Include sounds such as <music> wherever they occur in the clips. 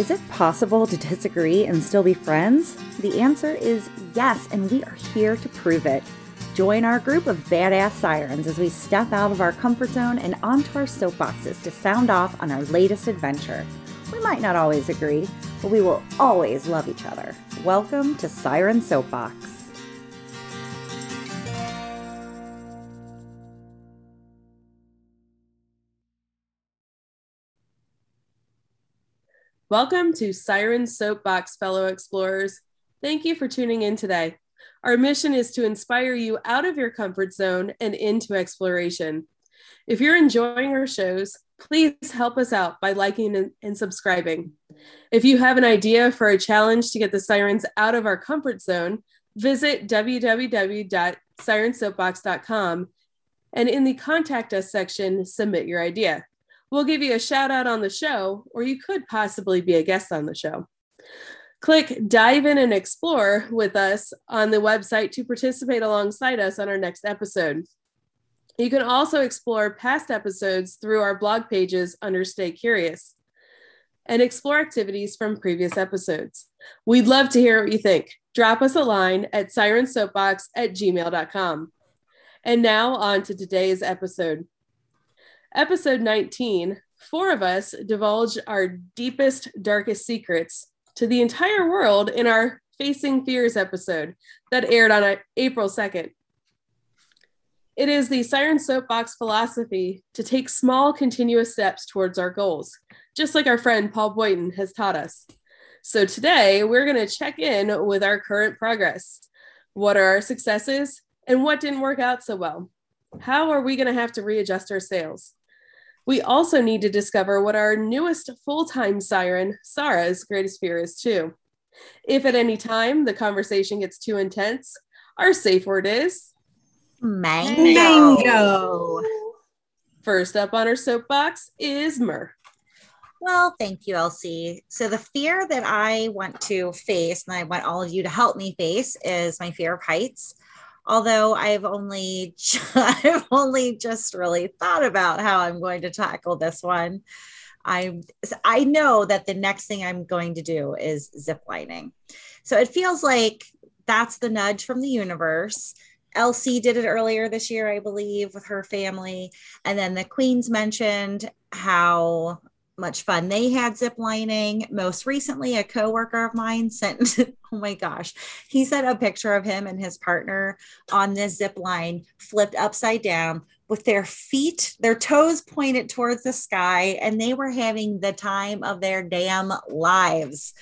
Is it possible to disagree and still be friends? The answer is yes, and we are here to prove it. Join our group of badass sirens as we step out of our comfort zone and onto our soapboxes to sound off on our latest adventure. We might not always agree, but we will always love each other. Welcome to Siren Soapbox. Welcome to Siren Soapbox, fellow explorers. Thank you for tuning in today. Our mission is to inspire you out of your comfort zone and into exploration. If you're enjoying our shows, please help us out by liking and, subscribing. If you have an idea for a challenge to get the sirens out of our comfort zone, visit www.sirensoapbox.com and in the contact us section, submit your idea. We'll give you a shout out on the show, or you could possibly be a guest on the show. Click dive in and explore with us on the website to participate alongside us on our next episode. You can also explore past episodes through our blog pages under Stay Curious and explore activities from previous episodes. We'd love to hear what you think. Drop us a line at sirensoapbox at gmail.com. And now on to today's episode. Episode 19 Four of us divulge our deepest, darkest secrets to the entire world in our Facing Fears episode that aired on April 2nd. It is the Siren Soapbox philosophy to take small, continuous steps towards our goals, just like our friend Paul Boyton has taught us. So today, we're going to check in with our current progress. What are our successes and what didn't work out so well? How are we going to have to readjust our sails? We also need to discover what our newest full time siren, Sarah's greatest fear is, too. If at any time the conversation gets too intense, our safe word is mango. mango. First up on our soapbox is Myrrh. Well, thank you, Elsie. So, the fear that I want to face, and I want all of you to help me face, is my fear of heights although I've only <laughs> I've only just really thought about how I'm going to tackle this one. I I know that the next thing I'm going to do is zip lining. So it feels like that's the nudge from the universe. Elsie did it earlier this year, I believe, with her family. And then the Queens mentioned how much fun they had zip lining. Most recently, a coworker of mine sent, <laughs> oh my gosh, he sent a picture of him and his partner on this zip line flipped upside down with their feet, their toes pointed towards the sky, and they were having the time of their damn lives.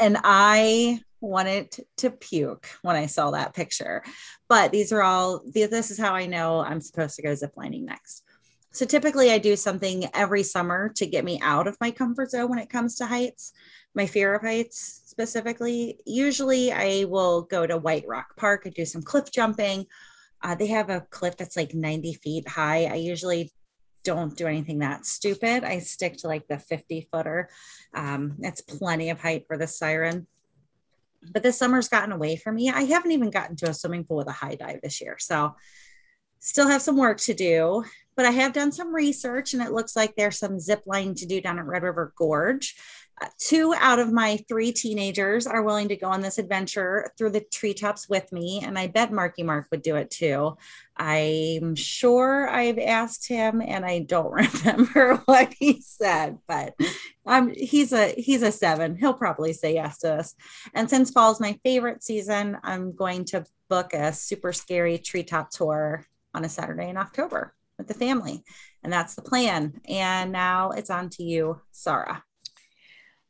And I wanted to puke when I saw that picture. But these are all, this is how I know I'm supposed to go ziplining next. So typically I do something every summer to get me out of my comfort zone when it comes to heights, my fear of heights specifically. Usually I will go to White Rock Park and do some cliff jumping. Uh, they have a cliff that's like 90 feet high. I usually don't do anything that stupid. I stick to like the 50 footer. Um, plenty of height for the siren. But this summer's gotten away from me. I haven't even gotten to a swimming pool with a high dive this year. So still have some work to do but I have done some research and it looks like there's some zip lining to do down at Red River Gorge. Uh, two out of my three teenagers are willing to go on this adventure through the treetops with me, and I bet Marky Mark would do it too. I'm sure I've asked him, and I don't <laughs> remember what he said, but um, he's a he's a seven. He'll probably say yes to this. And since fall is my favorite season, I'm going to book a super scary treetop tour on a Saturday in October with the family. And that's the plan. And now it's on to you, Sarah.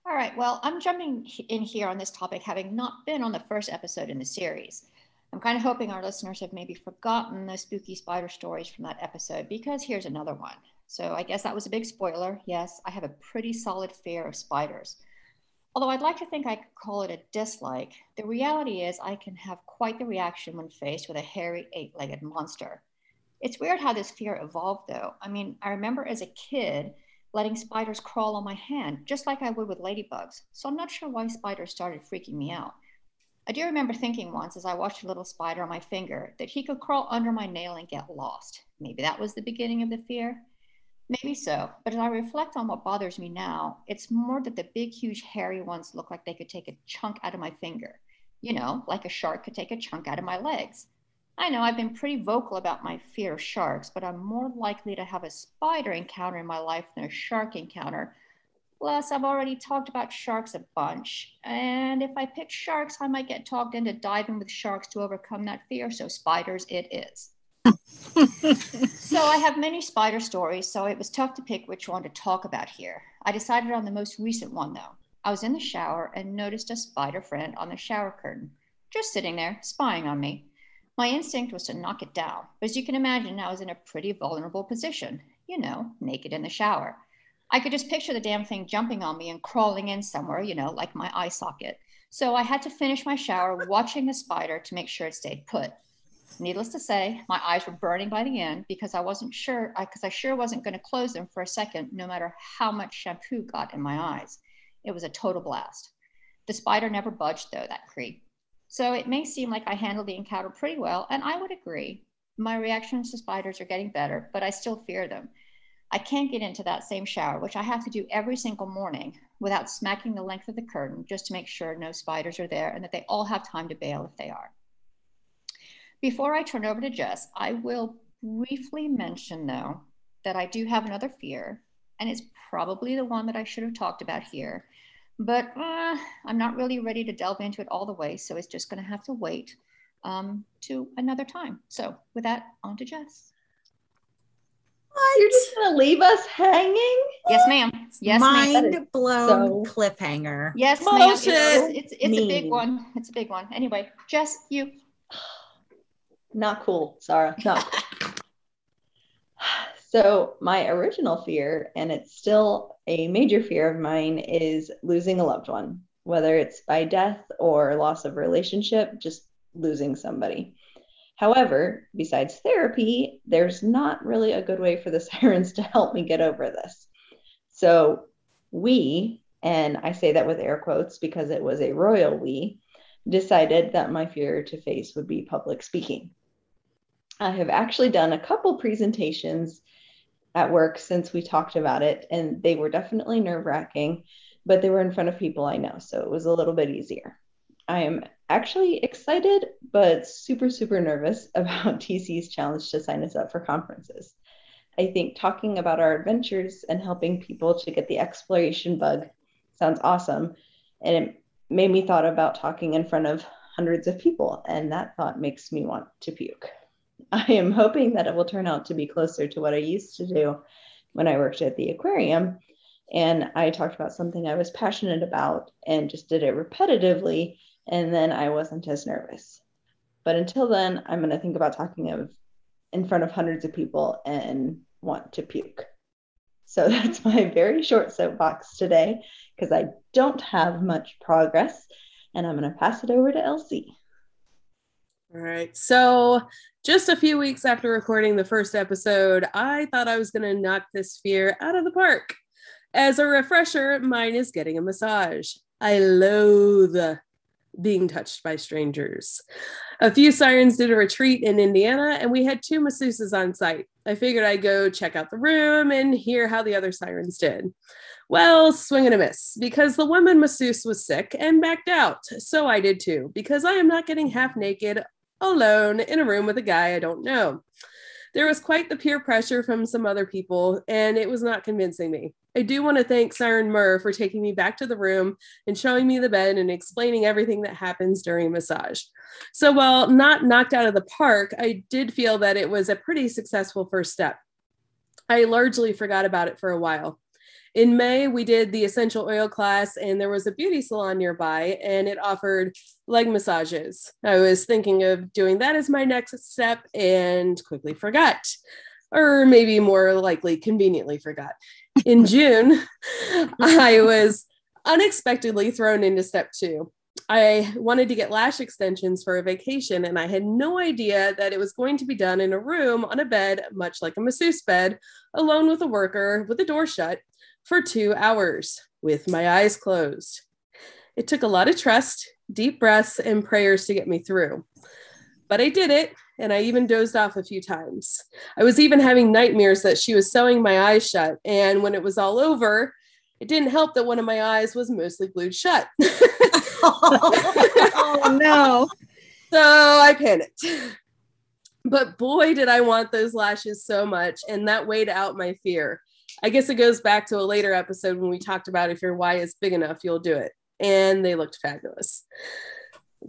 All right. Well, I'm jumping in here on this topic, having not been on the first episode in the series. I'm kind of hoping our listeners have maybe forgotten the spooky spider stories from that episode because here's another one. So I guess that was a big spoiler. Yes, I have a pretty solid fear of spiders. Although I'd like to think I could call it a dislike, the reality is I can have quite the reaction when faced with a hairy eight legged monster. It's weird how this fear evolved, though. I mean, I remember as a kid letting spiders crawl on my hand, just like I would with ladybugs. So I'm not sure why spiders started freaking me out. I do remember thinking once as I watched a little spider on my finger that he could crawl under my nail and get lost. Maybe that was the beginning of the fear. Maybe so, but as I reflect on what bothers me now, it's more that the big, huge, hairy ones look like they could take a chunk out of my finger. You know, like a shark could take a chunk out of my legs. I know I've been pretty vocal about my fear of sharks, but I'm more likely to have a spider encounter in my life than a shark encounter. Plus, I've already talked about sharks a bunch. And if I pick sharks, I might get talked into diving with sharks to overcome that fear. So, spiders it is. <laughs> so, I have many spider stories, so it was tough to pick which one to talk about here. I decided on the most recent one, though. I was in the shower and noticed a spider friend on the shower curtain, just sitting there, spying on me. My instinct was to knock it down, but as you can imagine, I was in a pretty vulnerable position, you know, naked in the shower. I could just picture the damn thing jumping on me and crawling in somewhere, you know, like my eye socket. So I had to finish my shower watching the spider to make sure it stayed put. Needless to say, my eyes were burning by the end because I wasn't sure, because I, I sure wasn't going to close them for a second, no matter how much shampoo got in my eyes. It was a total blast. The spider never budged, though, that creep. So it may seem like I handled the encounter pretty well, and I would agree. My reactions to spiders are getting better, but I still fear them. I can't get into that same shower, which I have to do every single morning without smacking the length of the curtain just to make sure no spiders are there and that they all have time to bail if they are. Before I turn over to Jess, I will briefly mention, though, that I do have another fear, and it's probably the one that I should have talked about here, but uh, I'm not really ready to delve into it all the way, so it's just going to have to wait um, to another time. So, with that, on to Jess. What? You're just going to leave us hanging? Yes, ma'am. Yes, mind ma'am. blown so cliffhanger. Yes, ma'am. It's, it's, it's, it's a big one. It's a big one. Anyway, Jess, you. Not cool, Sarah. Not cool. So, my original fear, and it's still a major fear of mine, is losing a loved one, whether it's by death or loss of relationship, just losing somebody. However, besides therapy, there's not really a good way for the <laughs> sirens to help me get over this. So, we, and I say that with air quotes because it was a royal we, decided that my fear to face would be public speaking. I have actually done a couple presentations at work since we talked about it, and they were definitely nerve wracking, but they were in front of people I know, so it was a little bit easier. I am actually excited, but super, super nervous <laughs> about TC's challenge to sign us up for conferences. I think talking about our adventures and helping people to get the exploration bug sounds awesome. And it made me thought about talking in front of hundreds of people, and that thought makes me want to puke. <laughs> I am hoping that it will turn out to be closer to what I used to do when I worked at the aquarium. And I talked about something I was passionate about and just did it repetitively. And then I wasn't as nervous. But until then, I'm going to think about talking of in front of hundreds of people and want to puke. So <laughs> that's my very short soapbox today because I don't have much progress. And I'm going to pass it over to Elsie. All right. So, just a few weeks after recording the first episode, I thought I was going to knock this fear out of the park. As a refresher, mine is getting a massage. I loathe being touched by strangers. A few sirens did a retreat in Indiana, and we had two masseuses on site. I figured I'd go check out the room and hear how the other sirens did. Well, swing and a miss because the woman masseuse was sick and backed out. So I did too, because I am not getting half naked alone in a room with a guy I don't know. There was quite the peer pressure from some other people, and it was not convincing me. I do want to thank Siren Murr for taking me back to the room and showing me the bed and explaining everything that happens during massage. So, while not knocked out of the park, I did feel that it was a pretty successful first step. I largely forgot about it for a while in May, we did the essential oil class, and there was a beauty salon nearby, and it offered leg massages. I was thinking of doing that as my next step and quickly forgot, or maybe more likely, conveniently forgot. In <laughs> June, I was unexpectedly thrown into step two. I wanted to get lash extensions for a vacation, and I had no idea that it was going to be done in a room on a bed, much like a masseuse bed, alone with a worker with the door shut for two hours with my eyes closed. It took a lot of trust, deep breaths, and prayers to get me through. But I did it, and I even dozed off a few times. I was even having nightmares that she was sewing my eyes shut. And when it was all over, it didn't help that one of my eyes was mostly glued shut. <laughs> oh no. So I panicked. But boy, did I want those lashes so much. And that weighed out my fear. I guess it goes back to a later episode when we talked about if your Y is big enough, you'll do it. And they looked fabulous.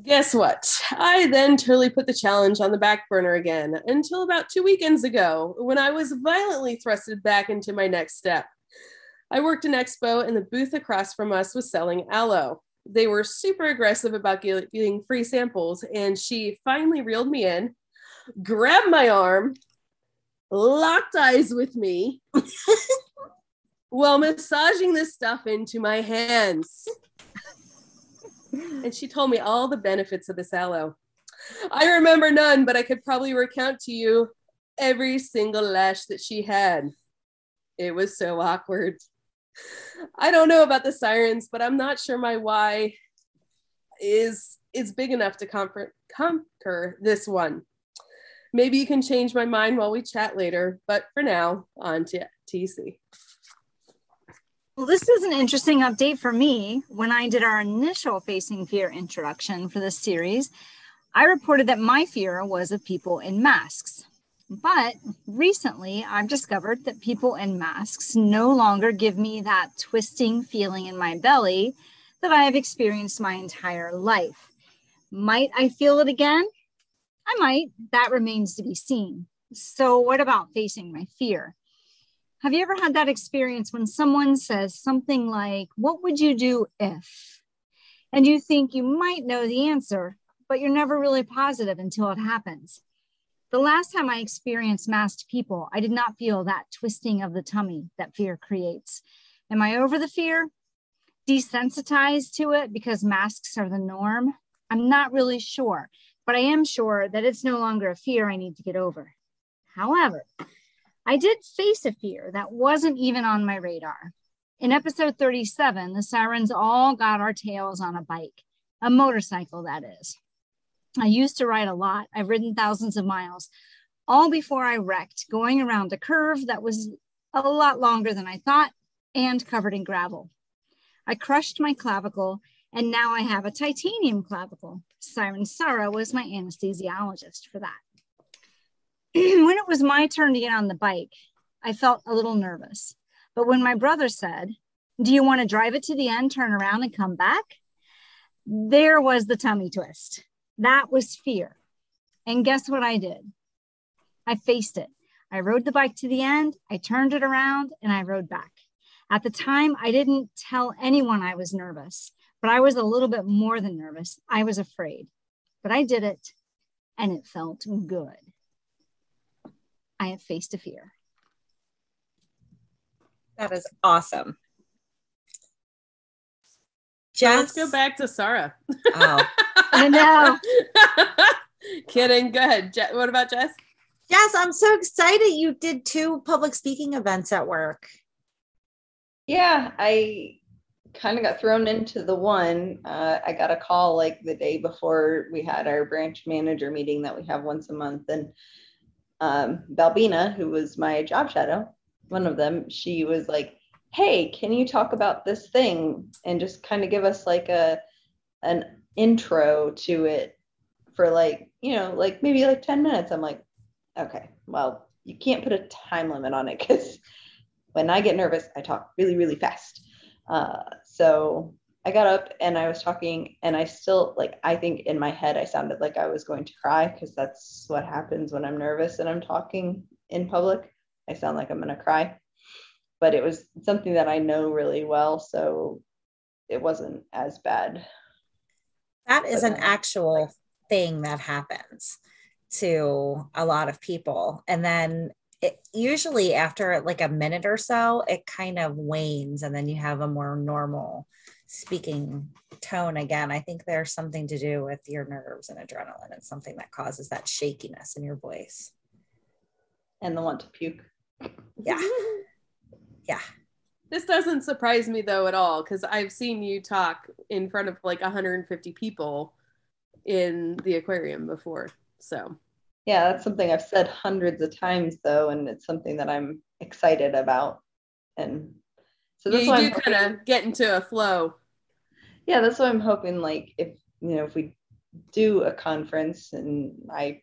Guess what? I then totally put the challenge on the back burner again until about two weekends ago when I was violently thrusted back into my next step. I worked an expo and the booth across from us was selling aloe. They were super aggressive about getting free samples, and she finally reeled me in, grabbed my arm, locked eyes with me <laughs> while massaging this stuff into my hands and she told me all the benefits of this aloe. I remember none, but I could probably recount to you every single lash that she had. It was so awkward. I don't know about the sirens, but I'm not sure my Y is is big enough to comfort, conquer this one. Maybe you can change my mind while we chat later, but for now, on to TC. Well, this is an interesting update for me. When I did our initial Facing Fear introduction for this series, I reported that my fear was of people in masks. But recently, I've discovered that people in masks no longer give me that twisting feeling in my belly that I have experienced my entire life. Might I feel it again? I might. That remains to be seen. So, what about facing my fear? Have you ever had that experience when someone says something like, What would you do if? And you think you might know the answer, but you're never really positive until it happens. The last time I experienced masked people, I did not feel that twisting of the tummy that fear creates. Am I over the fear? Desensitized to it because masks are the norm? I'm not really sure, but I am sure that it's no longer a fear I need to get over. However, I did face a fear that wasn't even on my radar. In episode 37, the sirens all got our tails on a bike, a motorcycle, that is. I used to ride a lot. I've ridden thousands of miles, all before I wrecked, going around a curve that was a lot longer than I thought and covered in gravel. I crushed my clavicle, and now I have a titanium clavicle. Siren Sarah was my anesthesiologist for that. <clears throat> when it was my turn to get on the bike, I felt a little nervous. But when my brother said, Do you want to drive it to the end, turn around, and come back? There was the tummy twist. That was fear. And guess what I did? I faced it. I rode the bike to the end, I turned it around, and I rode back. At the time, I didn't tell anyone I was nervous, but I was a little bit more than nervous. I was afraid, but I did it, and it felt good. I have faced a fear. That is awesome. Jess? Let's go back to Sarah. Oh, <laughs> I know. <laughs> Kidding. Go ahead. Je- what about Jess? Jess, I'm so excited you did two public speaking events at work. Yeah, I kind of got thrown into the one. Uh, I got a call like the day before we had our branch manager meeting that we have once a month. And um, Balbina, who was my job shadow, one of them, she was like, "Hey, can you talk about this thing and just kind of give us like a an intro to it for like you know like maybe like 10 minutes i'm like okay well you can't put a time limit on it because when i get nervous i talk really really fast uh, so I got up and I was talking, and I still like, I think in my head, I sounded like I was going to cry because that's what happens when I'm nervous and I'm talking in public. I sound like I'm going to cry. But it was something that I know really well. So it wasn't as bad. That is an actual thing that happens to a lot of people. And then it usually after like a minute or so, it kind of wanes and then you have a more normal speaking tone again. I think there's something to do with your nerves and adrenaline. It's something that causes that shakiness in your voice. And the want to puke. Yeah. <laughs> Yeah. This doesn't surprise me though at all because I've seen you talk in front of like 150 people in the aquarium before. So Yeah, that's something I've said hundreds of times though, and it's something that I'm excited about. And so yeah, that's you why do I'm kind of get into a flow. yeah, that's why I'm hoping like if you know if we do a conference and I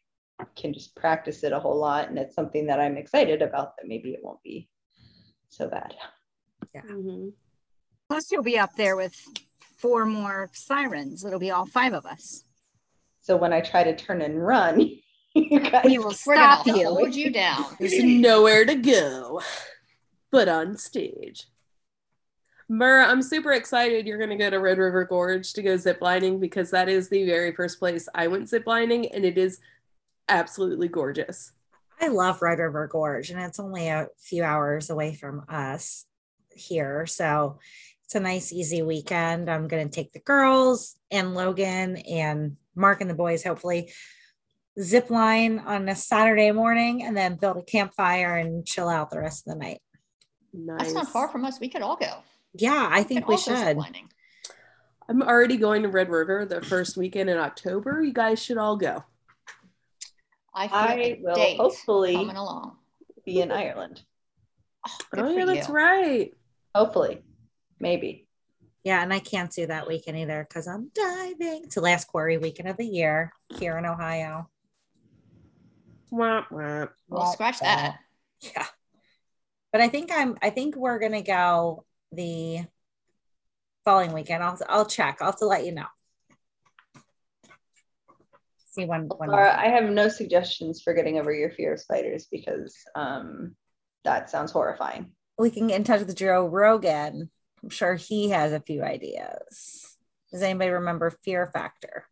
can just practice it a whole lot and it's something that I'm excited about, that maybe it won't be so bad. Mhm. Plus, you'll be up there with four more sirens. It'll be all five of us. So when I try to turn and run, <laughs> <laughs> you guys We will stop you. hold you down. There's <laughs> nowhere to go but on stage. Mur, I'm super excited you're going to go to Red River Gorge to go ziplining because that is the very first place I went ziplining and it is absolutely gorgeous. I love Red River Gorge, and it's only a few hours away from us here. So it's a nice, easy weekend. I'm going to take the girls and Logan and Mark and the boys, hopefully, zip line on a Saturday morning and then build a campfire and chill out the rest of the night. Nice. That's not far from us. We could all go. Yeah, I think could we should. I'm already going to Red River the first weekend in October. You guys should all go. I feel I a will hopefully coming along. be in Ireland. Oh, oh, yeah, that's you. right. Hopefully, maybe. Yeah, and I can't do that weekend either because I'm diving. It's the last quarry weekend of the year here in Ohio. Wah, wah. Well, scratch that. Yeah. But I think I'm I think we're gonna go the following weekend. I'll I'll check. I'll have to let you know. See when when Laura, I have no suggestions for getting over your fear of spiders because um, that sounds horrifying. we can get in touch with Joe Rogan. I'm sure he has a few ideas. Does anybody remember Fear Factor?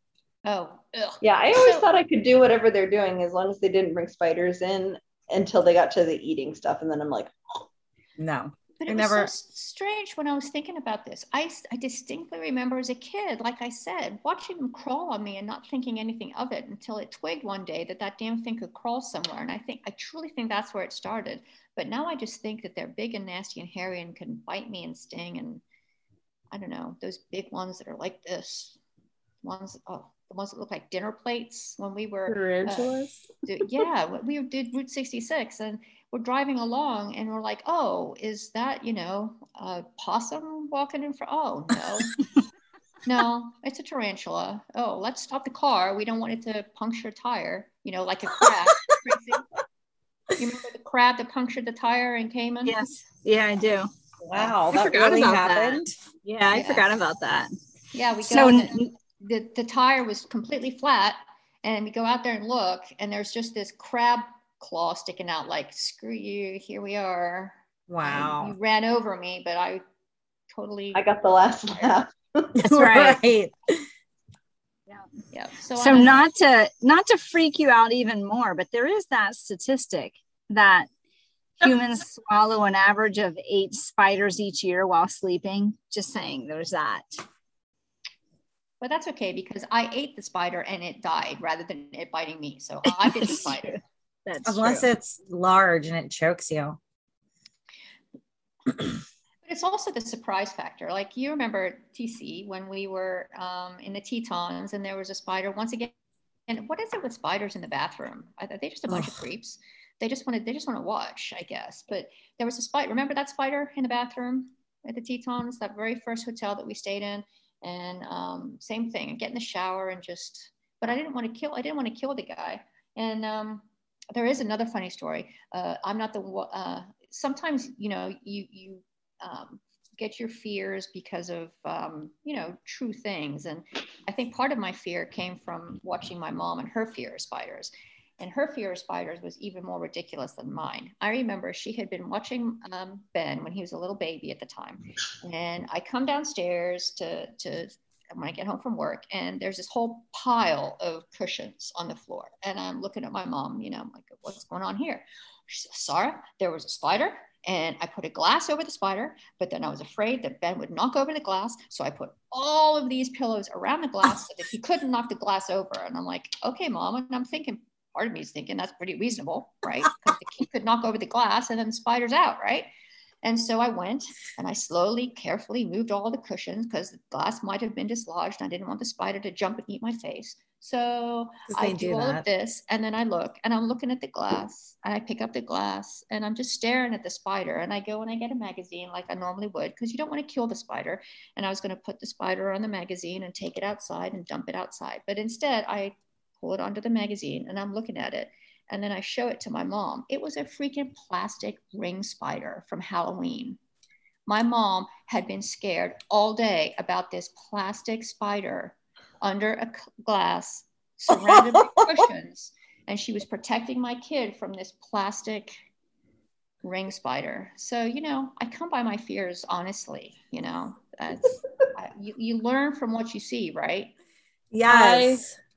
Oh, ugh. Yeah, I always So- thought I could do whatever they're doing as long as they didn't bring spiders in until they got to the eating stuff, and then I'm like, No. But I it was never- so strange when I was thinking about this. I, I distinctly remember as a kid, like I said, watching them crawl on me and not thinking anything of it until it twigged one day that that damn thing could crawl somewhere. And I think, I truly think that's where it started. But now I just think that they're big and nasty and hairy and can bite me and sting. And I don't know, those big ones that are like this, ones, oh, the ones that look like dinner plates when we were uh, Tarantulas. do- yeah, we did Route 66 and we're driving along and we're like, oh, is that, you know, a possum walking in front? Oh, no. <laughs> no, it's a tarantula. Oh, let's stop the car. We don't want it to puncture a tire, you know, like a crab. Tracy. You remember the crab that punctured the tire in Cayman? Yes. Yeah, I do. Wow, I that forgot really about that. happened. Yeah, I Yeah. forgot about that. Yeah, we go. So and n- the, the, the tire was completely flat, and we go out there and look, and there's just this crab claw sticking out, like, screw you, here we are. And Wow. You ran over me, but I totally. I got the last <laughs> laugh. That's right. <laughs> yeah. So, so not to not to freak you out even more but there is that statistic that <laughs> humans swallow an average of eight spiders each year while sleeping just saying there's that But that's okay because I ate the spider and it died rather than it biting me. So I bit the <laughs> spider. that's Unless true. it's large and it chokes you. <clears throat> But it's also the surprise factor. Like you remember TC when we were um, in the Tetons and there was a spider once again. And what is it with spiders in the bathroom? Are they just a bunch of creeps? They just wanted they just want to watch, I guess. But there was a spider. Remember that spider in the bathroom at the Tetons, that very first hotel that we stayed in? And um, same thing. Get in the shower and just. But I didn't want to kill. I didn't want to kill the guy. And um, there is another funny story. Uh, I'm not the. Uh, sometimes you know you you um, get your fears because of um, you know true things and i think part of my fear came from watching my mom and her fear of spiders and her fear of spiders was even more ridiculous than mine i remember she had been watching um, ben when he was a little baby at the time and i come downstairs to to when i get home from work and there's this whole pile of cushions on the floor and i'm looking at my mom you know I'm like what's going on here she says sarah there was a spider and I put a glass over the spider, but then I was afraid that Ben would knock over the glass. So I put all of these pillows around the glass so that he couldn't knock the glass over. And I'm like, okay, mom. And I'm thinking, part of me is thinking that's pretty reasonable, right? <laughs> Because the kid could knock over the glass and then the spider's out, right? And so I went and I slowly, carefully moved all the cushions because the glass might have been dislodged. I didn't want the spider to jump and eat my face. So I do, do all of this and then I look and I'm looking at the glass and I pick up the glass and I'm just staring at the spider and I go and I get a magazine like I normally would because you don't want to kill the spider. And I was going to put the spider on the magazine and take it outside and dump it outside. But instead, I pull it onto the magazine and I'm looking at it. And then I show it to my mom. It was a freaking plastic ring spider from Halloween. My mom had been scared all day about this plastic spider under a glass <laughs> surrounded by cushions. And she was protecting my kid from this plastic ring spider. So, you know, I come by my fears honestly, you know, that's, <laughs> I, you, you learn from what you see, right? Yes. I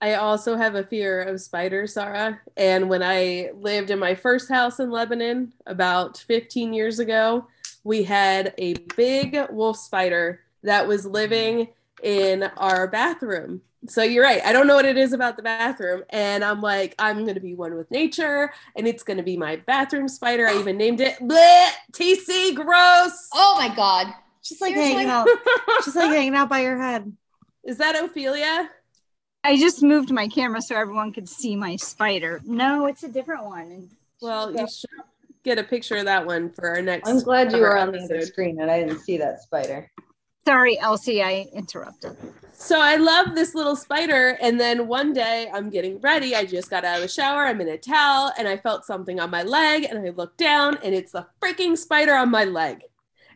also have a fear of spiders, Sarah. And when I lived in my first house in Lebanon about 15 years ago, we had a big wolf spider that was living in our bathroom. So you're right. I don't know what it is about the bathroom. And I'm like, I'm going to be one with nature and it's going to be my bathroom spider. I even named it Bleh, TC Gross. Oh my God. Just like Seriously? hanging out. <laughs> Just like hanging out by your head. Is that Ophelia? I just moved my camera so everyone could see my spider. No, it's a different one. And Well, you should get a picture of that one for our next. I'm glad you were on the other screen and I didn't see that spider. sorry, Elsie, I interrupted. So I love this little spider. And then one day I'm getting ready. I just got out of the shower. I'm in a towel and I felt something on my leg. And I look down and it's the freaking spider on my leg.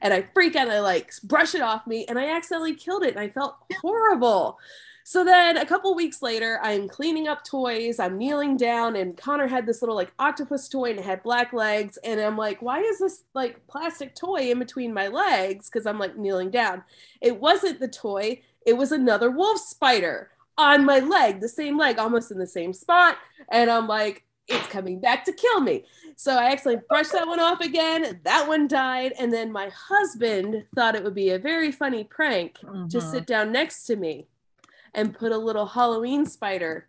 And I freak out. And I like brush it off me and I accidentally killed it. And I felt horrible. So then a couple weeks later, I'm cleaning up toys. I'm kneeling down, and Connor had this little like octopus toy and it had black legs. And I'm like, why is this like plastic toy in between my legs? Because I'm like kneeling down. It wasn't the toy, it was another wolf spider on my leg, the same leg, almost in the same spot. And I'm like, it's coming back to kill me. So I actually brushed that one off again. That one died. And then my husband thought it would be a very funny prank to Mhm. sit down next to me and put a little Halloween spider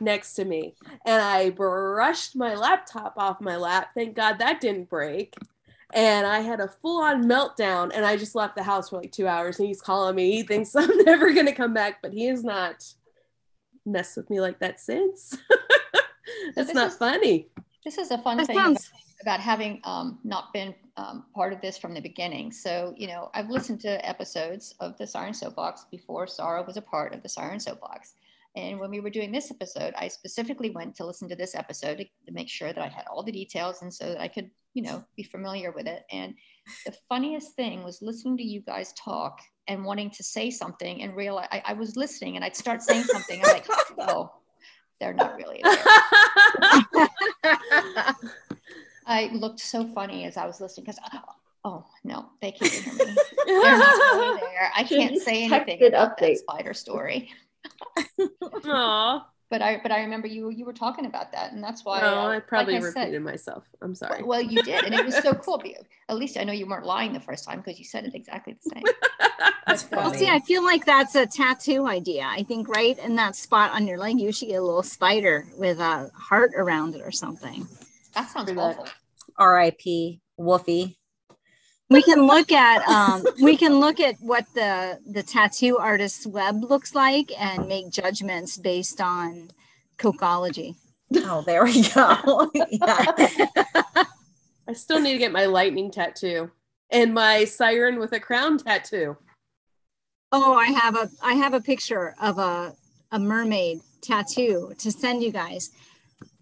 next to me. And I brushed my laptop off my lap. Thank God that didn't break. And I had a full on meltdown and I just left the house for like two hours. And he's calling me. He thinks <laughs> I'm never going to come back, but he has not messed with me like that since. <laughs> That's this not is- funny. This is a fun That thing about, sounds about having um, not been um, part of this from the beginning. So, you know, I've listened to episodes of the Siren Soapbox before Sarah was a part of the Siren Soapbox. And when we were doing this episode, I specifically went to listen to this episode to, to make sure that I had all the details and so that I could, you know, be familiar with it. And the funniest thing was listening to you guys talk and wanting to say something and realize I, I was listening and I'd start saying something. I'm like, <laughs> oh, they're not really there. <laughs> I looked so funny as I was listening because, oh no, they can't hear me. <laughs> They're not really there. I can't say anything texted about that spider story. <laughs> Aw. But I, but I remember you, you were talking about that, and that's why. Oh, uh, I probably like I said- repeated myself. I'm sorry. Well, you did, and it was so cool. be- <laughs> At least I know you weren't lying the first time because you said it exactly the same. That's But, uh, Well, see, I feel like that's a tattoo idea. I think right in that spot on your leg, you should get a little spider with a heart around it or something. That sounds For that. awful. R.I.P. Wolfie. We can look at um, we can look at what the the tattoo artist's web looks like and make judgments based on cocology. Oh, there we go. <laughs> I still need to get my lightning tattoo and my siren with a crown tattoo. Oh, I have a I have a picture of a a mermaid tattoo to send you guys.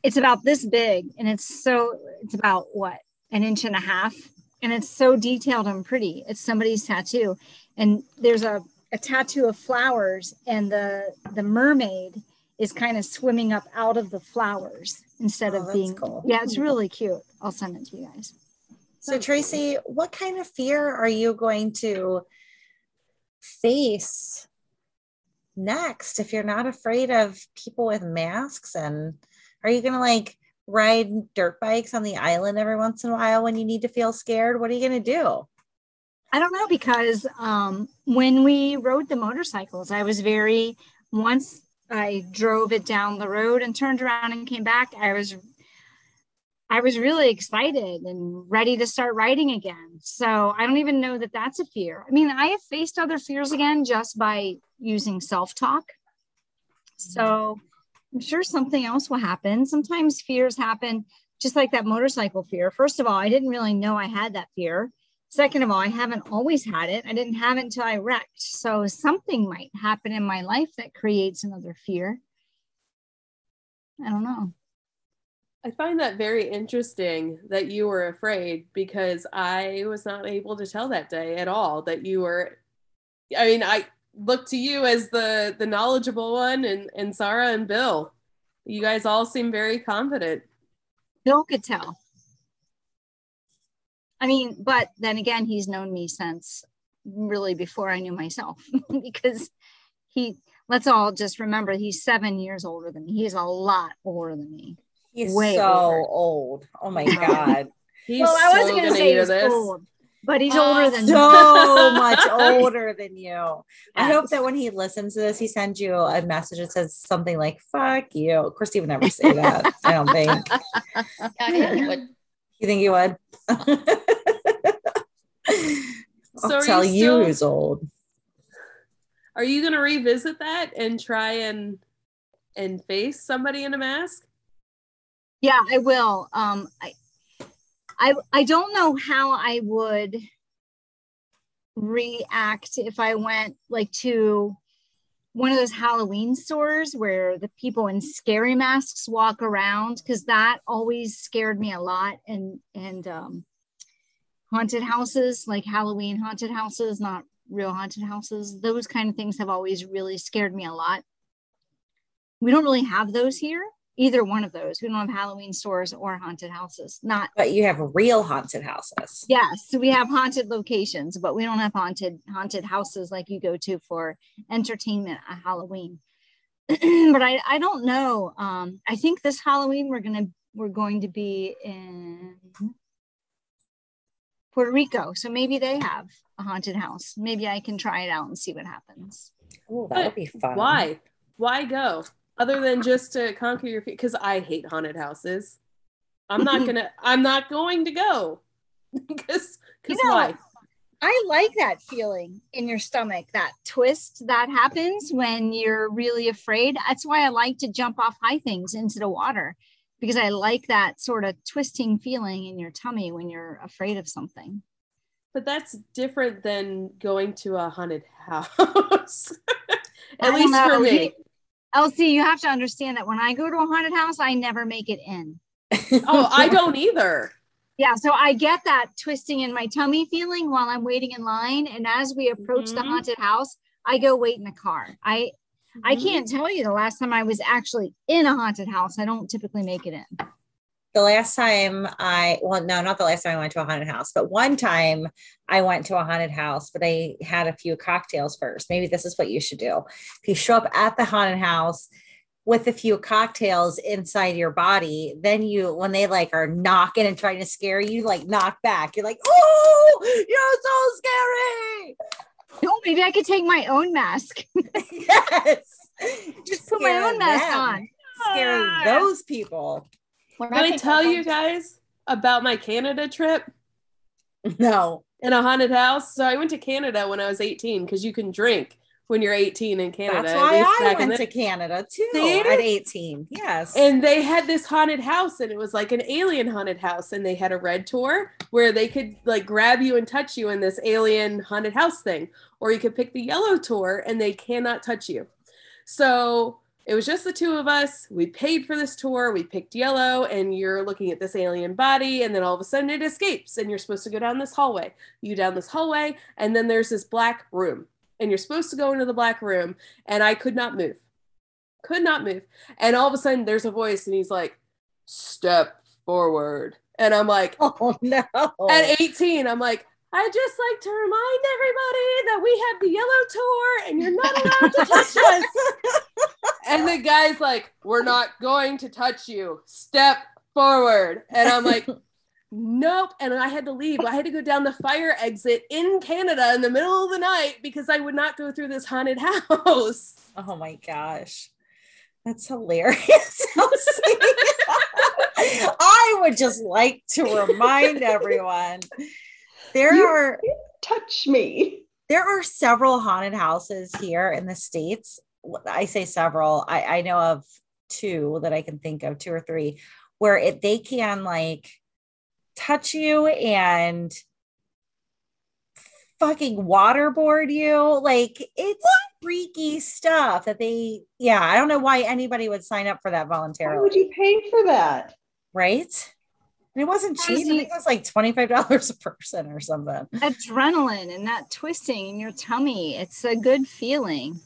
It's about this big and it's so it's about what an inch and a half and it's so detailed and pretty. It's somebody's tattoo and there's a a tattoo of flowers and the the mermaid is kind of swimming up out of the flowers instead Oh, of being cool. yeah it's really cute i'll send it to you guys So, Tracy, what kind of fear are you going to face next if you're not afraid of people with masks? And are you going to like ride dirt bikes on the island every once in a while when you need to feel scared? What are you going to do? I don't know because um, when we rode the motorcycles, I was very once I drove it down the road and turned around and came back. I was I was really excited and ready to start riding again. So I don't even know that that's a fear. I mean, I have faced other fears again just by using self talk. So I'm sure something else will happen. Sometimes fears happen, just like that motorcycle fear. First of all, I didn't really know I had that fear. Second of all, I haven't always had it. I didn't have it until I wrecked. So something might happen in my life that creates another fear. I don't know. I find that very interesting that you were afraid because I was not able to tell that day at all that you were I mean, I look to you as the the knowledgeable one and and Sarah and Bill. You guys all seem very confident. Bill could tell. I mean, but then again, he's known me since really before I knew myself <laughs> because he let's all just remember he's seven years older than me. He's a lot older than me. He's Way so older. old. Oh my <laughs> god. He's well, I wasn't so going to gonna say he's this. old, but he's older than me. so much <laughs> older than you. I hope that when he listens to this, he sends you a message that says something like "fuck you." Of course, he would never say that. I don't think. <laughs> Yeah, I think he would. You think he would? <laughs> So I'll are tell you you still- who's old. Are you going to revisit that and try and and face somebody in a mask? Yeah, I will. Um, I, I, I don't know how I would react if I went like to one of those Halloween stores where the people in scary masks walk around because that always scared me a lot. And and um, haunted houses, like Halloween haunted houses, not real haunted houses. Those kind of things have always really scared me a lot. We don't really have those here either one of those. We don't have Halloween stores or haunted houses. Not But you have real haunted houses. yes, we have haunted locations, but we don't have haunted haunted houses like you go to for entertainment at Halloween. <clears throat> but I I don't know. Um, I think this Halloween we're gonna we're going to be in Puerto Rico, so maybe they have a haunted house. Maybe I can try it out and see what happens. Oh, that would be fun. Why? Why go? Other than just to conquer your fear? Because I hate haunted houses. I'm not <laughs> gonna. I'm not going to go. <laughs> Because because You know, why? I like that feeling in your stomach, that twist that happens when you're really afraid. That's why I like to jump off high things into the water because I like that sort of twisting feeling in your tummy when you're afraid of something. But that's different than going to a haunted <laughs> house. At least for me. Elsie, you have to understand that when I go to a haunted house, I never make it in. Oh, I <laughs> don't either. Yeah, so I get that twisting in my tummy feeling while I'm waiting in line. And as we approach the Mhm. haunted house, I go wait in the car. I I Mhm. can't tell you the last time I was actually in a haunted house. I don't typically make it in. The last time I, well, no, not the last time I went to a haunted house, but one time I went to a haunted house, but I had a few cocktails first. Maybe this is what you should do. If you show up at the haunted house with a few cocktails inside your body, then you, when they like are knocking and trying to scare you, like knock back. You're like, oh, you're so scary. No, maybe I could take my own mask. <laughs> <laughs> yes. Just put my own mask them. on. Scare Ah. those people. When Can I tell you guys about my Canada trip <laughs> No. in a haunted house? So I went to Canada when I was 18 because you can drink when you're 18 in Canada. That's why I went to Canada too See? at 18. Yes. and they had this haunted house and it was like an alien haunted house and they had a red tour where they could like grab you and touch you in this alien haunted house thing or you could pick the yellow tour and they cannot touch you so it was just the two of us. We paid for this tour. We picked yellow and you're looking at this alien body and then all of a sudden it escapes and you're supposed to go down this hallway. You down this hallway and then there's this black room and you're supposed to go into the black room and i could not move. Could not move. And all of a sudden there's a voice and he's like step forward. And i'm like <laughs> oh no. at 18 i'm like i just like to remind everybody that we have the yellow tour and you're not allowed to touch us. <laughs> And the guy's like we're not going to touch you. Step forward. And i'm like nope. And i had to leave. I had to go down the fire exit in canada in the middle of the night because i would not go through this haunted house. Oh my gosh. That's hilarious. <laughs> <laughs> I would just like to remind everyone there You- are Touch me. there are several haunted houses here in the states I say several. I, I know of two that I can think of, two or three, where it they can like touch you and fucking waterboard you. Like it's what? freaky stuff that they, yeah, I don't know why anybody would sign up for that voluntarily. Why would you pay for that? Right? And it wasn't cheap. I think it was like $25 a person or something. Adrenaline and that twisting in your tummy. It's a good feeling.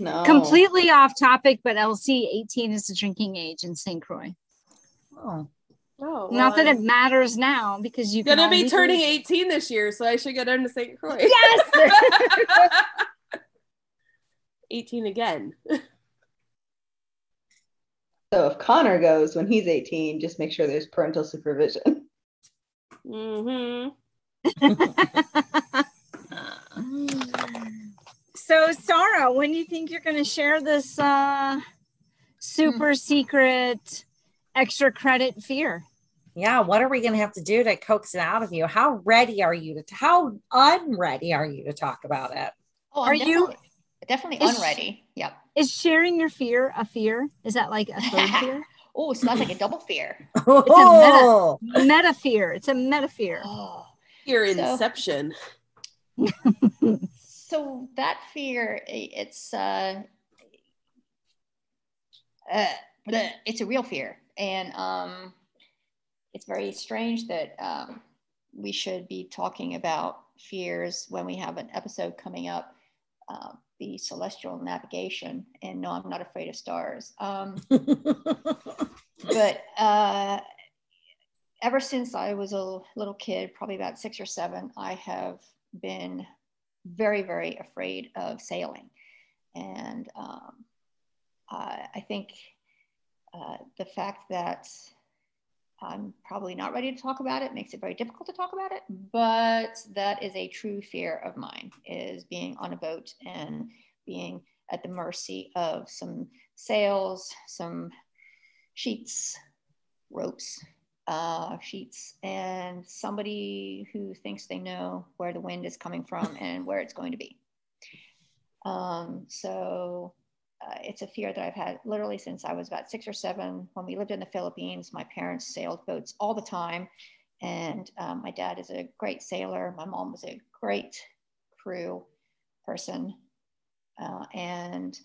No. Completely off topic, but Elsie 18 is the drinking age in St. Croix. Oh. Oh, well, Not that I'm it matters now because you're gonna can be always- turning 18 this year, so I should get into St. Croix. Yes. <laughs> <laughs> 18 again. <laughs> So if Connor goes when he's 18, just make sure there's parental supervision. <laughs> hmm <laughs> so, Sarah, when do you think you're going to share this uh, super secret extra credit fear? Yeah, what are we going to have to do to coax it out of you? How ready are you to, how unready are you to talk about it? Oh, Are I'm you- definitely, definitely Is- unready? Yep. Is sharing your fear a fear? Is that like a third <laughs> fear? Oh, so that's like a double fear. Oh, It's a Meta fear. It's a meta fear. Oh. Your inception. <laughs> so that fear it's uh, uh it's a real fear and um it's very strange that um we should be talking about fears when we have an episode coming up uh, the celestial navigation and no i'm not afraid of stars um <laughs> but uh, ever since I was a little kid, probably about six or seven, I have been very, very afraid of sailing. And um, I, I think uh, the fact that I'm probably not ready to talk about it makes it very difficult to talk about it, but that is a true fear of mine is being on a boat and being at the mercy of some sails, some sheets, ropes, uh, sheets, and somebody who thinks they know where the wind is coming from <laughs> and where it's going to be. Um, so uh, it's a fear that I've had literally since I was about six or seven. When we lived in the Philippines, my parents sailed boats all the time. And um, my dad is a great sailor. My mom was a great crew person. Uh, and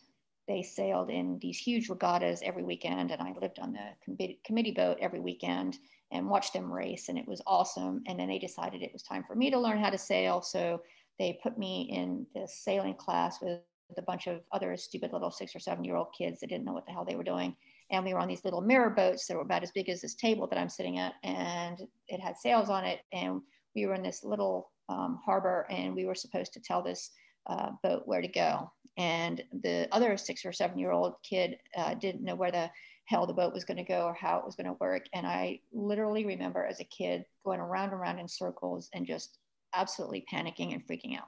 they sailed in these huge regattas every weekend. And I lived on the committee, committee boat every weekend and watched them race. And it was awesome. And then they decided it was time for me to learn how to sail. So they put me in this sailing class with a bunch of other stupid little six or seven year old kids that didn't know what the hell they were doing. And we were on these little mirror boats that were about as big as this table that I'm sitting at, and it had sails on it. And we were in this little um, harbor, and we were supposed to tell this uh, boat where to go. And the other six or seven year old kid uh, didn't know where the hell the boat was going to go or how it was going to work. And I literally remember as a kid going around and around in circles and just absolutely panicking and freaking out.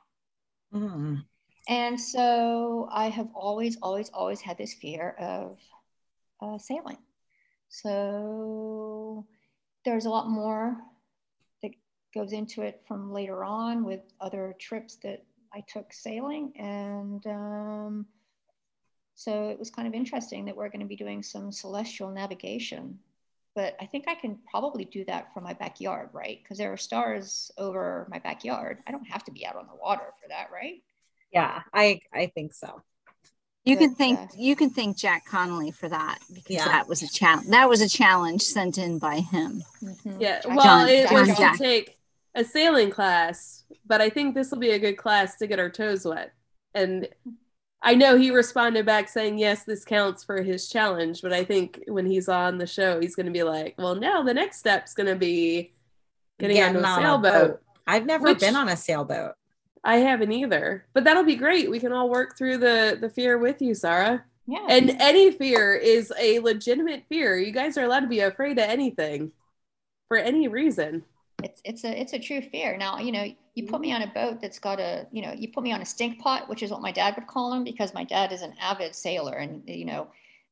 Mm. And so I have always, always, always had this fear of uh, sailing. So there's a lot more that goes into it from later on with other trips that I took sailing. And um, so it was kind of interesting that we're going to be doing some celestial navigation. But I think I can probably do that from my backyard, right? Because there are stars over my backyard. I don't have to be out on the water for that, right? Yeah, I I think so. You can But, thank uh, you can thank Jack Connolly for that because Yeah. that was a challenge. That was a challenge sent in by him. Mhm. Yeah. Jack- Well, John- it John was Jack. to take a sailing class, but I think this will be a good class to get our toes wet. And I know he responded back saying, yes, this counts for his challenge. But I think when he's on the show, he's going to be like, well, now the next step's going to be getting Getting on a sailboat. boat. I've never Which- been on a sailboat. I haven't either. But that'll be great. We can all work through the, the fear with you, Sarah. Yeah. And any fear is a legitimate fear. You guys are allowed to be afraid of anything for any reason. it's it's a it's a true fear. Now, you know, you put me mm-hmm. on a boat that's got a, you know, you put me on a stink pot, which is what my dad would call them because my dad is an avid sailor and you know,